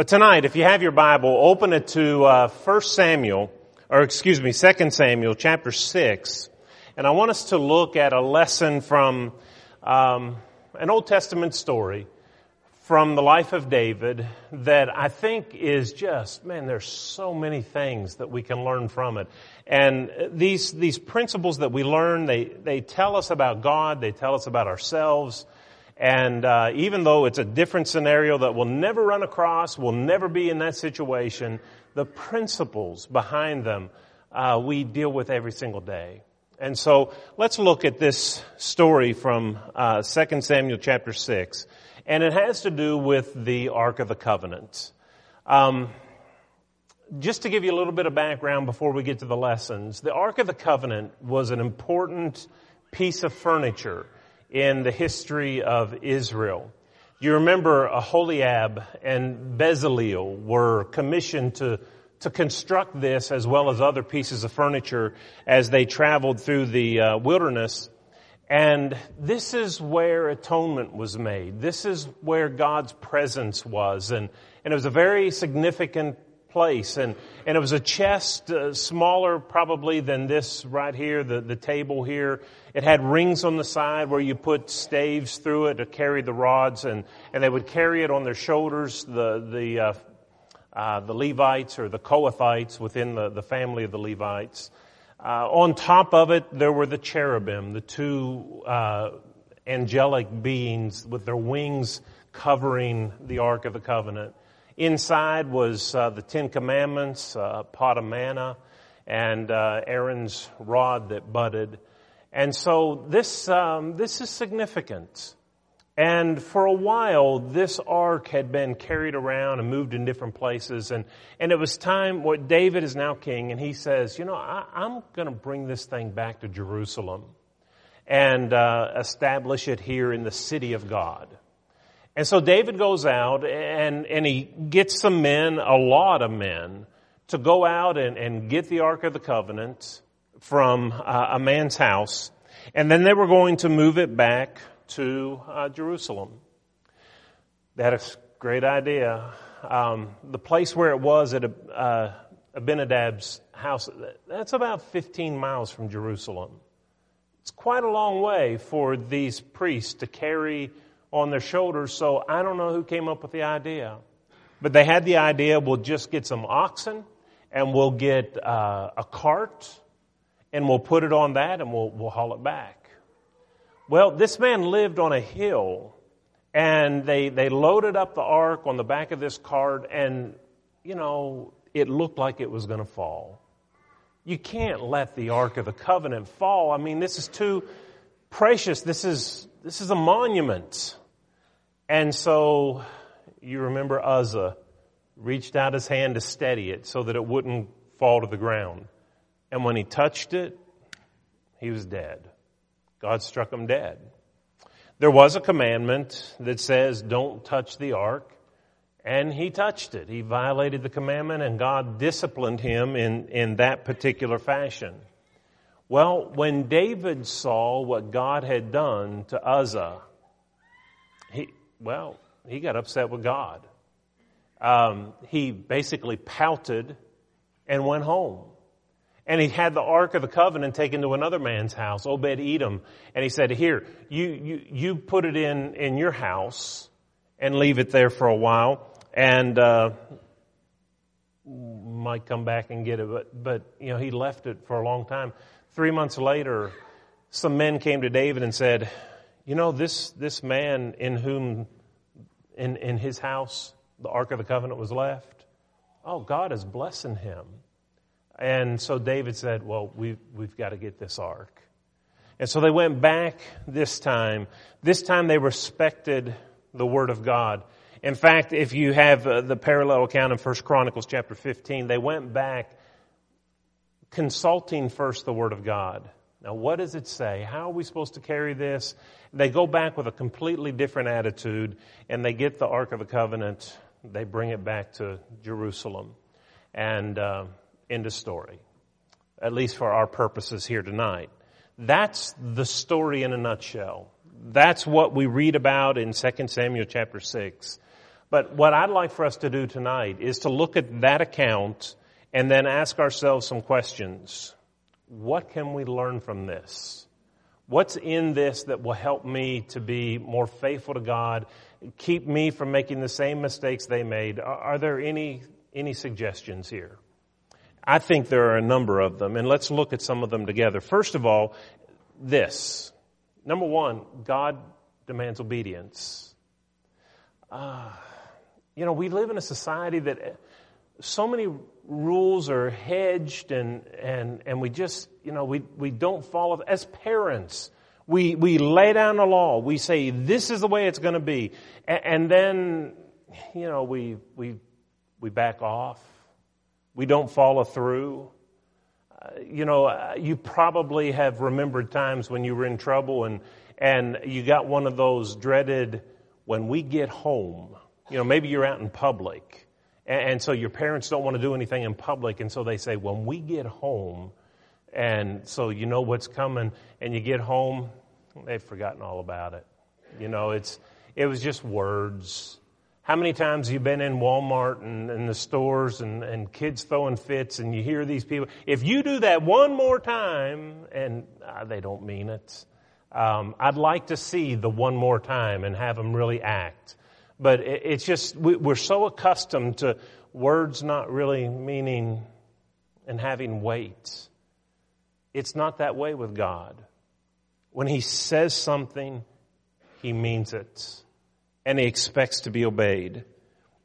But tonight, if you have your Bible, open it to uh, 1 Samuel, or excuse me, 2 Samuel chapter 6. And I want us to look at a lesson from um, an Old Testament story from the life of David that I think is just, man, there's so many things that we can learn from it. And these, these principles that we learn, they, they tell us about God, they tell us about ourselves, and uh, even though it's a different scenario that we'll never run across, we'll never be in that situation, the principles behind them uh, we deal with every single day. And so let's look at this story from uh, 2 Samuel chapter 6. And it has to do with the Ark of the Covenant. Um, just to give you a little bit of background before we get to the lessons, the Ark of the Covenant was an important piece of furniture in the history of Israel. You remember Aholiab and Bezalel were commissioned to, to construct this as well as other pieces of furniture as they traveled through the uh, wilderness. And this is where atonement was made. This is where God's presence was. And, and it was a very significant place. And, and it was a chest, uh, smaller probably than this right here, the, the table here. It had rings on the side where you put staves through it to carry the rods and, and they would carry it on their shoulders, the, the, uh, uh, the Levites or the Kohathites within the, the family of the Levites. Uh, on top of it, there were the cherubim, the two uh, angelic beings with their wings covering the Ark of the Covenant. Inside was uh, the Ten Commandments, uh, pot of manna, and uh, Aaron's rod that budded. And so this um, this is significant. And for a while, this ark had been carried around and moved in different places. And, and it was time, what David is now king, and he says, you know, I, am going to bring this thing back to Jerusalem and uh, establish it here in the city of God. And so David goes out and, and he gets some men, a lot of men, to go out and, and get the Ark of the Covenant from uh, a man's house. And then they were going to move it back to uh, Jerusalem. That is a great idea. Um, the place where it was at uh, Abinadab's house, that's about 15 miles from Jerusalem. It's quite a long way for these priests to carry on their shoulders, so I don't know who came up with the idea. But they had the idea we'll just get some oxen and we'll get uh, a cart and we'll put it on that and we'll, we'll haul it back. Well, this man lived on a hill and they, they loaded up the ark on the back of this cart and, you know, it looked like it was going to fall. You can't let the Ark of the Covenant fall. I mean, this is too precious. This is, this is a monument. And so you remember Uzzah reached out his hand to steady it so that it wouldn't fall to the ground. And when he touched it, he was dead. God struck him dead. There was a commandment that says don't touch the ark. And he touched it. He violated the commandment and God disciplined him in, in that particular fashion. Well, when David saw what God had done to Uzzah, he, well, he got upset with God. Um, he basically pouted and went home. And he had the Ark of the Covenant taken to another man's house, Obed Edom, and he said, here, you, you, you put it in, in your house and leave it there for a while and, uh, might come back and get it, but, but, you know, he left it for a long time. Three months later, some men came to David and said, you know, this, this man in whom, in, in his house, the Ark of the Covenant was left, oh, God is blessing him. And so David said, well, we've, we've got to get this ark. And so they went back this time. This time they respected the word of God. In fact, if you have uh, the parallel account in 1 Chronicles chapter 15, they went back consulting first the word of God. Now, what does it say? How are we supposed to carry this? They go back with a completely different attitude and they get the Ark of the Covenant. They bring it back to Jerusalem and uh, end of story, at least for our purposes here tonight. That's the story in a nutshell. That's what we read about in 2 Samuel chapter 6. But what I'd like for us to do tonight is to look at that account and then ask ourselves some questions. What can we learn from this? What's in this that will help me to be more faithful to God, keep me from making the same mistakes they made? Are there any, any suggestions here? I think there are a number of them, and let's look at some of them together. First of all, this. Number one, God demands obedience. Uh, you know, we live in a society that so many rules are hedged and, and, and we just, you know, we, we don't follow. As parents, we, we lay down the law. We say, this is the way it's going to be. And, and then, you know, we, we, we back off. We don't follow through. Uh, you know, uh, you probably have remembered times when you were in trouble and, and you got one of those dreaded, when we get home, you know, maybe you're out in public and, and so your parents don't want to do anything in public. And so they say, when we get home, and so you know what's coming, and you get home, they've forgotten all about it. You know, it's, it was just words. How many times have you been in Walmart and, and the stores and, and kids throwing fits and you hear these people, if you do that one more time, and uh, they don't mean it, um, I'd like to see the one more time and have them really act. But it's just, we're so accustomed to words not really meaning and having weight. It's not that way with God. When He says something, He means it. And He expects to be obeyed.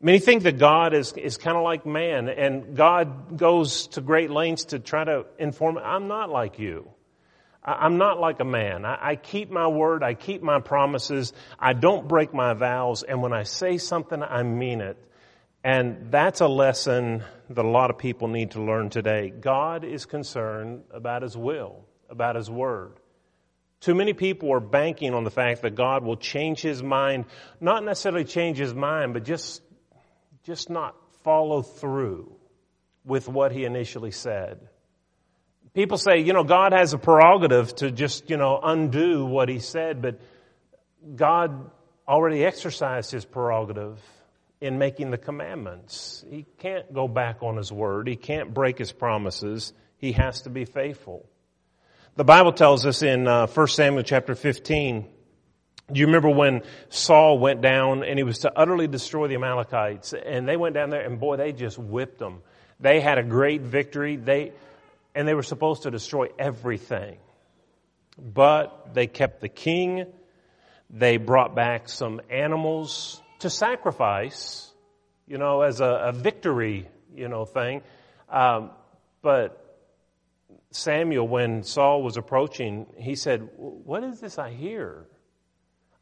Many think that God is, is kind of like man, and God goes to great lengths to try to inform, I'm not like you. I'm not like a man. I, keep my word. I keep my promises. I don't break my vows. And when I say something, I mean it. And that's a lesson that a lot of people need to learn today. God is concerned about His will, about His word. Too many people are banking on the fact that God will change His mind, not necessarily change His mind, but just, just not follow through with what He initially said. People say, you know, God has a prerogative to just, you know, undo what he said, but God already exercised his prerogative in making the commandments. He can't go back on his word. He can't break his promises. He has to be faithful. The Bible tells us in uh, 1 Samuel chapter 15, do you remember when Saul went down and he was to utterly destroy the Amalekites? And they went down there and boy, they just whipped them. They had a great victory. They, and they were supposed to destroy everything. But they kept the king. They brought back some animals to sacrifice, you know, as a, a victory, you know, thing. Um, but Samuel, when Saul was approaching, he said, What is this I hear?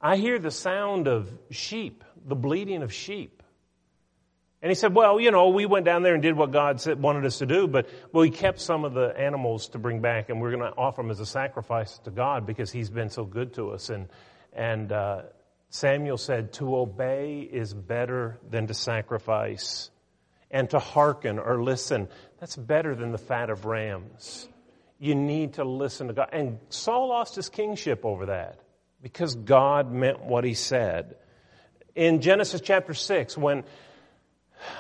I hear the sound of sheep, the bleating of sheep. And he said, well, you know, we went down there and did what God said, wanted us to do, but we kept some of the animals to bring back and we're going to offer them as a sacrifice to God because he's been so good to us. And, and, uh, Samuel said, to obey is better than to sacrifice. And to hearken or listen, that's better than the fat of rams. You need to listen to God. And Saul lost his kingship over that because God meant what he said. In Genesis chapter 6, when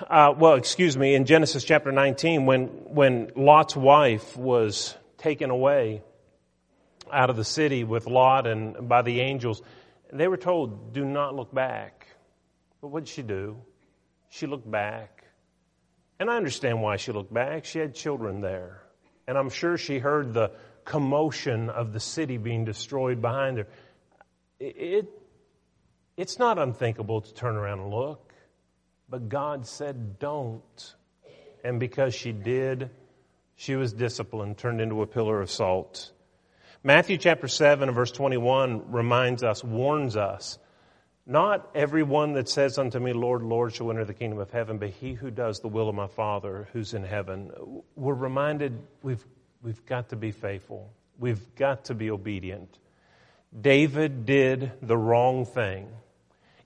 uh, well, excuse me, in Genesis chapter 19, when, when Lot's wife was taken away out of the city with Lot and by the angels, they were told, do not look back. But what did she do? She looked back. And I understand why she looked back. She had children there. And I'm sure she heard the commotion of the city being destroyed behind her. It, it it's not unthinkable to turn around and look. But God said, don't. And because she did, she was disciplined, turned into a pillar of salt. Matthew chapter 7 and verse 21 reminds us, warns us, not everyone that says unto me, Lord, Lord, shall enter the kingdom of heaven, but he who does the will of my Father who's in heaven. We're reminded we've, we've got to be faithful. We've got to be obedient. David did the wrong thing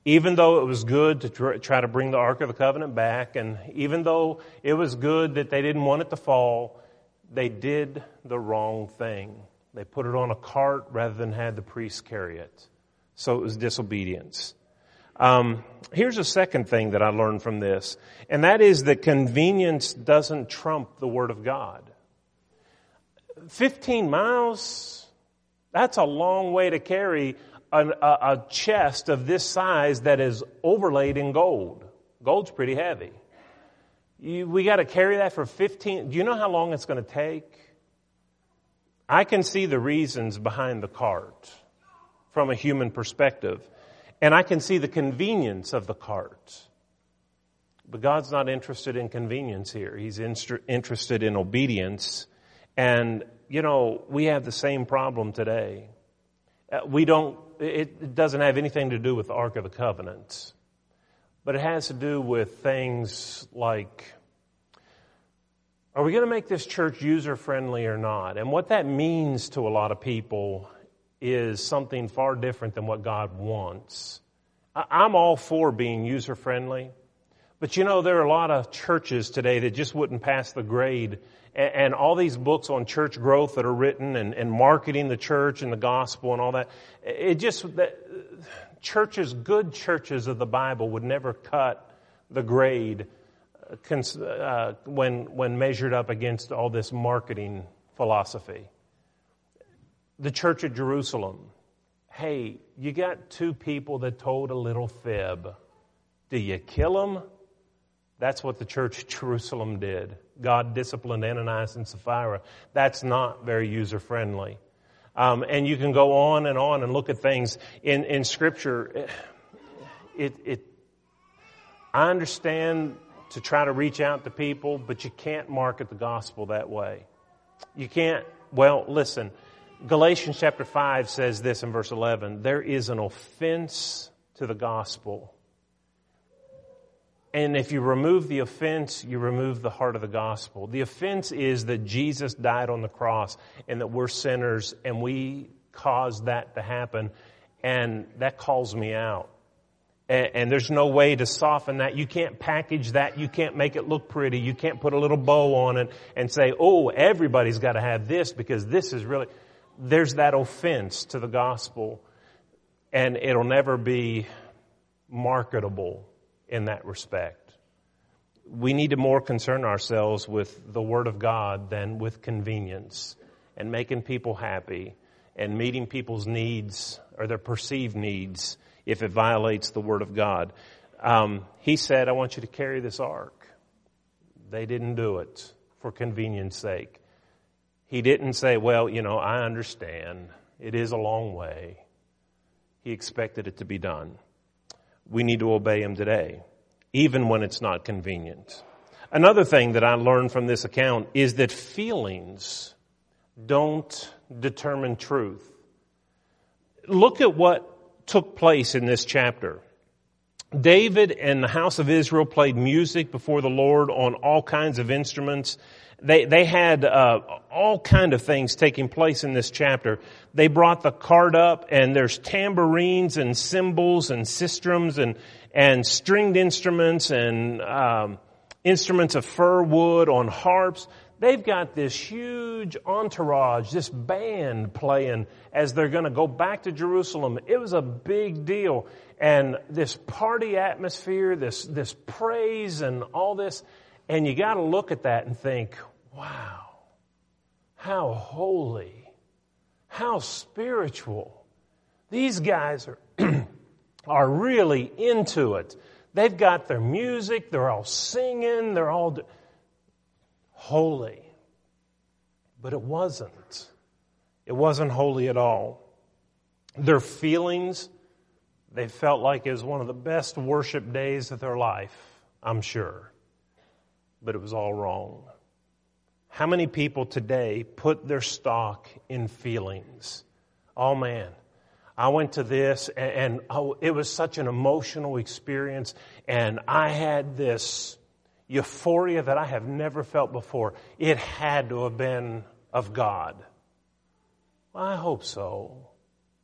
even though it was good to try to bring the Ark of the Covenant back, and even though it was good that they didn't want it to fall, they did the wrong thing. They put it on a cart rather than had the priests carry it. So it was disobedience. Um, here's a second thing that I learned from this, and that is that convenience doesn't trump the Word of God. 15 miles, that's a long way to carry a, a, a chest of this size that is overlaid in gold. Gold's pretty heavy. You, we got to carry that for 15. Do you know how long it's going to take? I can see the reasons behind the cart from a human perspective, and I can see the convenience of the cart. But God's not interested in convenience here. He's interested in obedience. And, you know, we have the same problem today. Uh, we don't, it doesn't have anything to do with the Ark of the Covenant, but it has to do with things like are we going to make this church user friendly or not? And what that means to a lot of people is something far different than what God wants. I'm all for being user friendly, but you know, there are a lot of churches today that just wouldn't pass the grade. And all these books on church growth that are written and, and marketing the church and the gospel and all that, it just, that churches, good churches of the Bible would never cut the grade uh, when, when measured up against all this marketing philosophy. The church at Jerusalem. Hey, you got two people that told a little fib. Do you kill them? That's what the church at Jerusalem did. God disciplined Ananias and Sapphira. That's not very user friendly. Um, and you can go on and on and look at things in, in Scripture. It, it, I understand to try to reach out to people, but you can't market the gospel that way. You can't, well, listen, Galatians chapter 5 says this in verse 11 there is an offense to the gospel. And if you remove the offense, you remove the heart of the gospel. The offense is that Jesus died on the cross and that we're sinners and we caused that to happen. And that calls me out and, and, there's no way to soften that. You can't package that. You can't make it look pretty. You can't put a little bow on it and say, oh, everybody's got to have this because this is really, there's that offense to the gospel and it'll never be marketable in that respect. We need to more concern ourselves with the Word of God than with convenience and making people happy and meeting people's needs or their perceived needs if it violates the Word of God. Um, he said, I want you to carry this ark. They didn't do it for convenience sake. He didn't say, Well, you know, I understand. It is a long way. He expected it to be done. We need to obey him today, even when it's not convenient. Another thing that I learned from this account is that feelings don't determine truth. Look at what took place in this chapter. David and the house of Israel played music before the Lord on all kinds of instruments. They, they had uh, all kind of things taking place in this chapter. They brought the cart up, and there's tambourines and cymbals and sistrums and and stringed instruments and um, instruments of fir wood on harps they've got this huge entourage, this band playing as they're going to go back to Jerusalem. It was a big deal. And this party atmosphere, this, this praise and all this. And you got to look at that and think, wow, how holy, how spiritual. These guys are, are really into it. They've got their music, they're all singing, they're all holy. But it wasn't. It wasn't holy at all. Their feelings, they felt like it was one of the best worship days of their life, I'm sure. But it was all wrong. How many people today put their stock in feelings? Oh man, I went to this and, and oh, it was such an emotional experience and I had this euphoria that I have never felt before. It had to have been of God. Well, I hope so,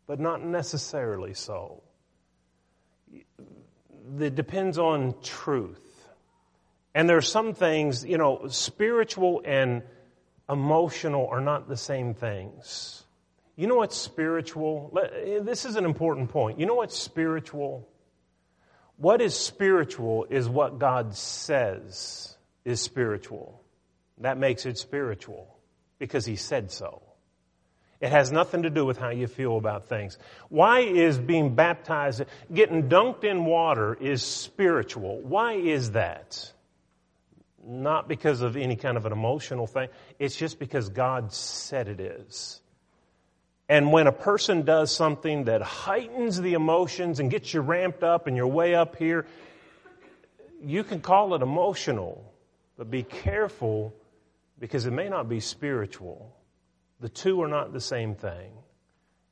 but not necessarily so. It depends on truth. And there are some things, you know, spiritual and emotional are not the same things. You know what's spiritual? This is an important point. You know what's spiritual? What is spiritual is what God says is spiritual. That makes it spiritual because He said so. It has nothing to do with how you feel about things. Why is being baptized, getting dunked in water is spiritual? Why is that? Not because of any kind of an emotional thing. It's just because God said it is. And when a person does something that heightens the emotions and gets you ramped up and you're way up here, you can call it emotional, but be careful because it may not be spiritual. The two are not the same thing.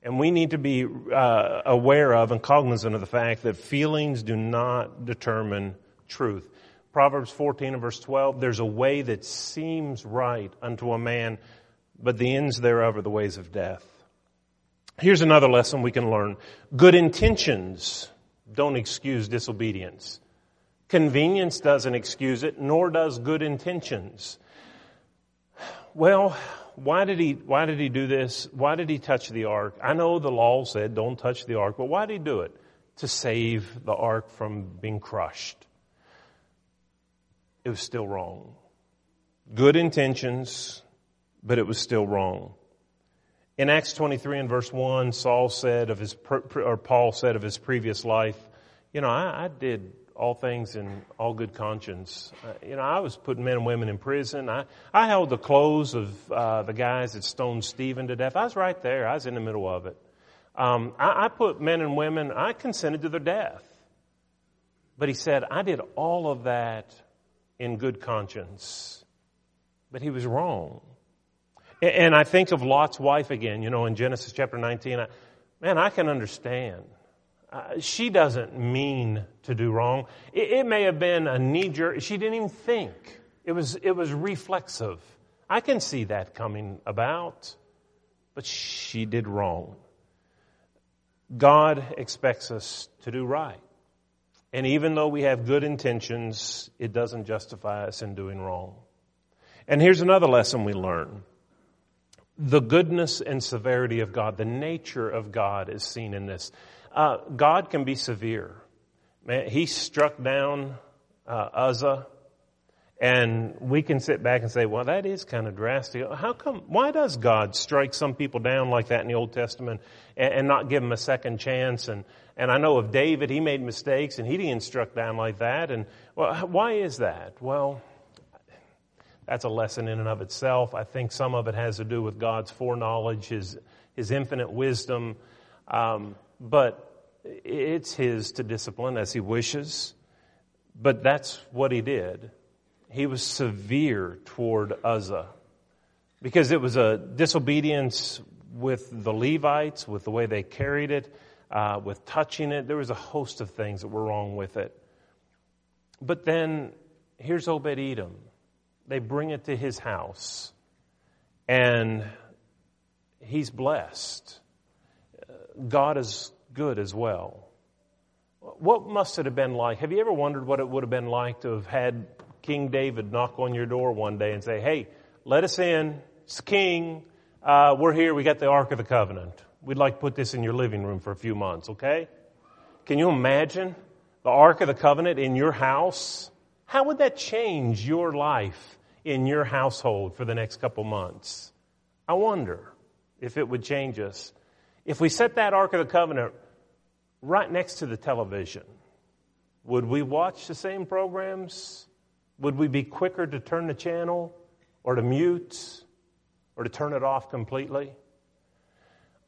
And we need to be uh, aware of and cognizant of the fact that feelings do not determine truth. Proverbs 14 and verse 12, there's a way that seems right unto a man, but the ends thereof are the ways of death. Here's another lesson we can learn. Good intentions don't excuse disobedience. Convenience doesn't excuse it, nor does good intentions. Well, why did he, why did he do this? Why did he touch the ark? I know the law said don't touch the ark, but why did he do it? To save the ark from being crushed. It was still wrong. Good intentions, but it was still wrong. In Acts 23 and verse 1, Saul said of his, or Paul said of his previous life, you know, I, I did all things in all good conscience. Uh, you know, I was putting men and women in prison. I, I held the clothes of uh, the guys that stoned Stephen to death. I was right there. I was in the middle of it. Um, I, I put men and women, I consented to their death. But he said, I did all of that in good conscience. But he was wrong. And, I think of Lot's wife again, you know, in Genesis chapter 19. I, man, I can understand uh, she doesn't mean to do wrong. It, it may have been a knee jerk. She didn't even think. It was, it was reflexive. I can see that coming about. But she did wrong. God expects us to do right. And even though we have good intentions, it doesn't justify us in doing wrong. And here's another lesson we learn. The goodness and severity of God, the nature of God is seen in this. Uh, God can be severe. Man, he struck down uh, Uzzah, and we can sit back and say, well, that is kind of drastic. How come, why does God strike some people down like that in the Old Testament and, and not give them a second chance? And, and I know of David, he made mistakes and he didn't struck down like that. And well, why is that? Well, that's a lesson in and of itself. I think some of it has to do with God's foreknowledge, His, His infinite wisdom. Um, but it's his to discipline as he wishes. But that's what he did. He was severe toward Uzzah because it was a disobedience with the Levites, with the way they carried it, uh, with touching it. There was a host of things that were wrong with it. But then here's Obed Edom. They bring it to his house, and he's blessed. God is good as well. What must it have been like? Have you ever wondered what it would have been like to have had King David knock on your door one day and say, Hey, let us in. It's King. Uh, we're here. We got the Ark of the Covenant. We'd like to put this in your living room for a few months, okay? Can you imagine the Ark of the Covenant in your house? How would that change your life in your household for the next couple months? I wonder if it would change us. If we set that Ark of the Covenant right next to the television, would we watch the same programs? Would we be quicker to turn the channel or to mute or to turn it off completely?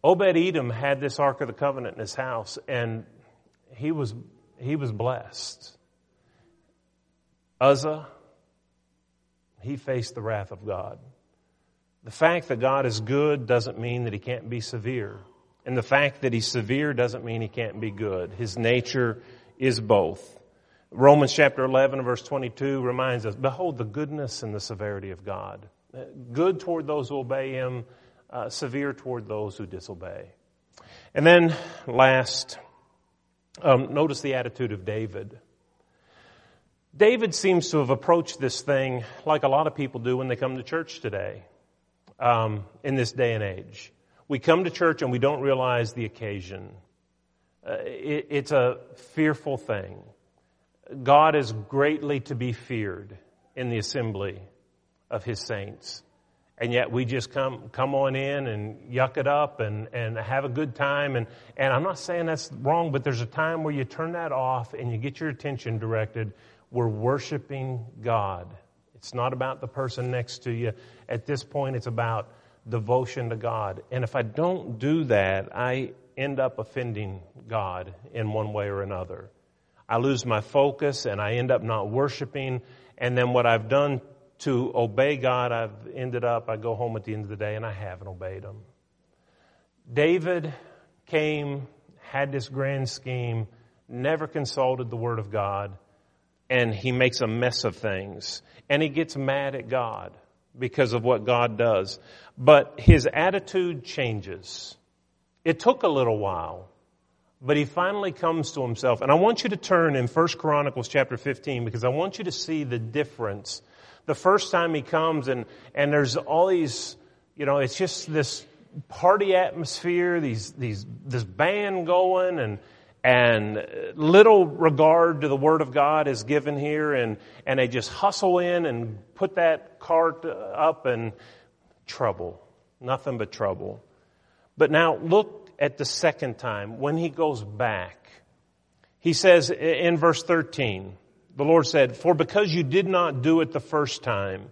Obed Edom had this Ark of the Covenant in his house, and he was, he was blessed. Uzzah, he faced the wrath of God. The fact that God is good doesn't mean that he can't be severe. And the fact that he's severe doesn't mean he can't be good. His nature is both. Romans chapter 11 verse 22 reminds us, behold the goodness and the severity of God. Good toward those who obey him, uh, severe toward those who disobey. And then last, um, notice the attitude of David. David seems to have approached this thing like a lot of people do when they come to church today, um, in this day and age. We come to church and we don't realize the occasion. Uh, it, it's a fearful thing. God is greatly to be feared in the assembly of his saints. And yet we just come, come on in and yuck it up and, and have a good time. And, and I'm not saying that's wrong, but there's a time where you turn that off and you get your attention directed. We're worshiping God. It's not about the person next to you. At this point, it's about devotion to God. And if I don't do that, I end up offending God in one way or another. I lose my focus and I end up not worshiping. And then what I've done to obey God, I've ended up, I go home at the end of the day and I haven't obeyed Him. David came, had this grand scheme, never consulted the Word of God, and he makes a mess of things. And he gets mad at God because of what God does. But his attitude changes. It took a little while, but he finally comes to himself. And I want you to turn in 1 Chronicles chapter 15 because I want you to see the difference. The first time he comes and, and there's all these, you know, it's just this party atmosphere, these, these, this band going and, and little regard to the Word of God is given here, and, and they just hustle in and put that cart up and trouble. Nothing but trouble. But now look at the second time when he goes back. He says in verse 13, the Lord said, For because you did not do it the first time,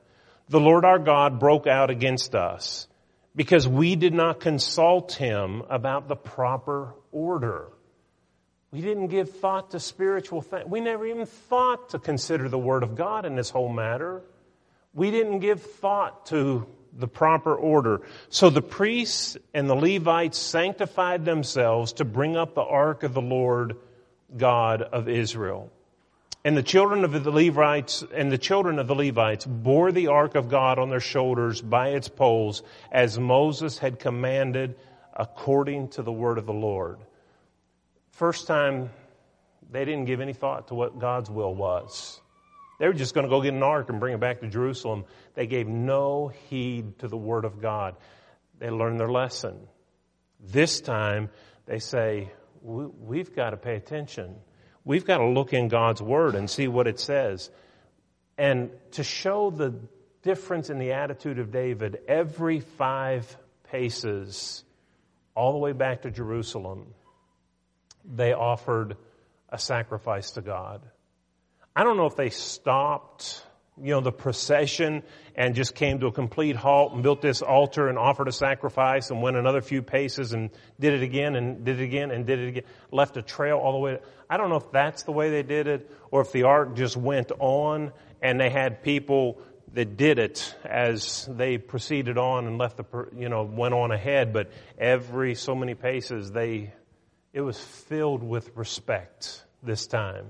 the Lord our God broke out against us because we did not consult him about the proper order. We didn't give thought to spiritual things. We never even thought to consider the Word of God in this whole matter. We didn't give thought to the proper order. So the priests and the Levites sanctified themselves to bring up the ark of the Lord God of Israel. And the children of the Levites and the children of the Levites bore the ark of God on their shoulders by its poles as Moses had commanded according to the word of the Lord. First time, they didn't give any thought to what God's will was. They were just going to go get an ark and bring it back to Jerusalem. They gave no heed to the Word of God. They learned their lesson. This time, they say, We've got to pay attention. We've got to look in God's Word and see what it says. And to show the difference in the attitude of David, every five paces, all the way back to Jerusalem, they offered a sacrifice to God. I don't know if they stopped, you know, the procession and just came to a complete halt and built this altar and offered a sacrifice and went another few paces and did it again and did it again and did it again, left a trail all the way. I don't know if that's the way they did it or if the ark just went on and they had people that did it as they proceeded on and left the, you know, went on ahead, but every so many paces they it was filled with respect this time.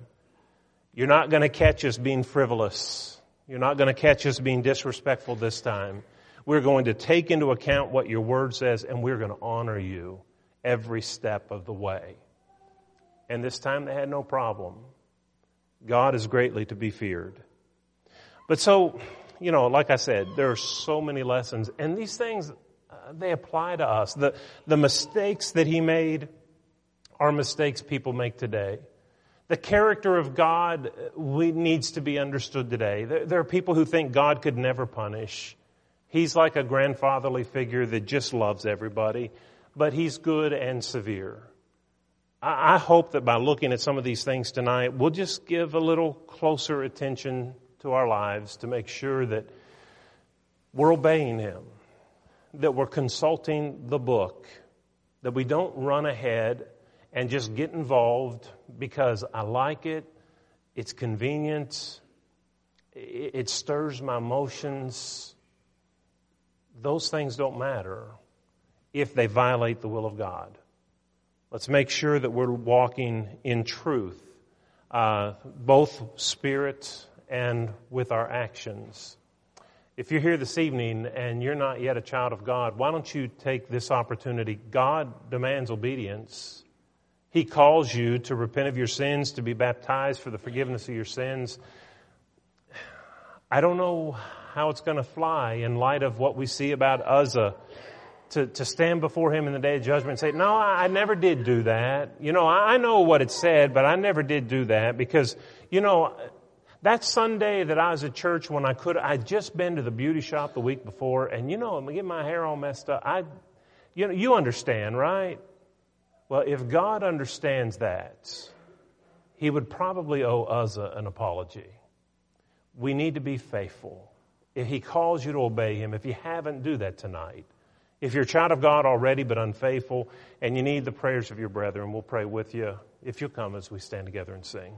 You're not going to catch us being frivolous. You're not going to catch us being disrespectful this time. We're going to take into account what your word says and we're going to honor you every step of the way. And this time they had no problem. God is greatly to be feared. But so, you know, like I said, there are so many lessons and these things, uh, they apply to us. The, the mistakes that he made, are mistakes people make today. The character of God uh, needs to be understood today. There, are people who think God could never punish. He's like a grandfatherly figure that just loves everybody, but he's good and severe. I hope that by looking at some of these things tonight, we'll just give a little closer attention to our lives to make sure that we're obeying Him, that we're consulting the book, that we don't run ahead and just get involved because I like it, it's convenient, it stirs my emotions. Those things don't matter if they violate the will of God. Let's make sure that we're walking in truth, uh, both spirit and with our actions. If you're here this evening and you're not yet a child of God, why don't you take this opportunity? God demands obedience. He calls you to repent of your sins, to be baptized for the forgiveness of your sins. I don't know how it's going to fly in light of what we see about Uzzah to, to stand before Him in the day of judgment and say, no, I never did do that. You know, I know what it said, but I never did do that because, you know, that Sunday that I was at church when I could, I'd just been to the beauty shop the week before and, you know, I'm getting my hair all messed up. I, you know, you understand, right? Well, if God understands that, He would probably owe us an apology. We need to be faithful. If He calls you to obey Him, if you haven't, do that tonight. If you're a child of God already but unfaithful and you need the prayers of your brethren, we'll pray with you if you'll come as we stand together and sing.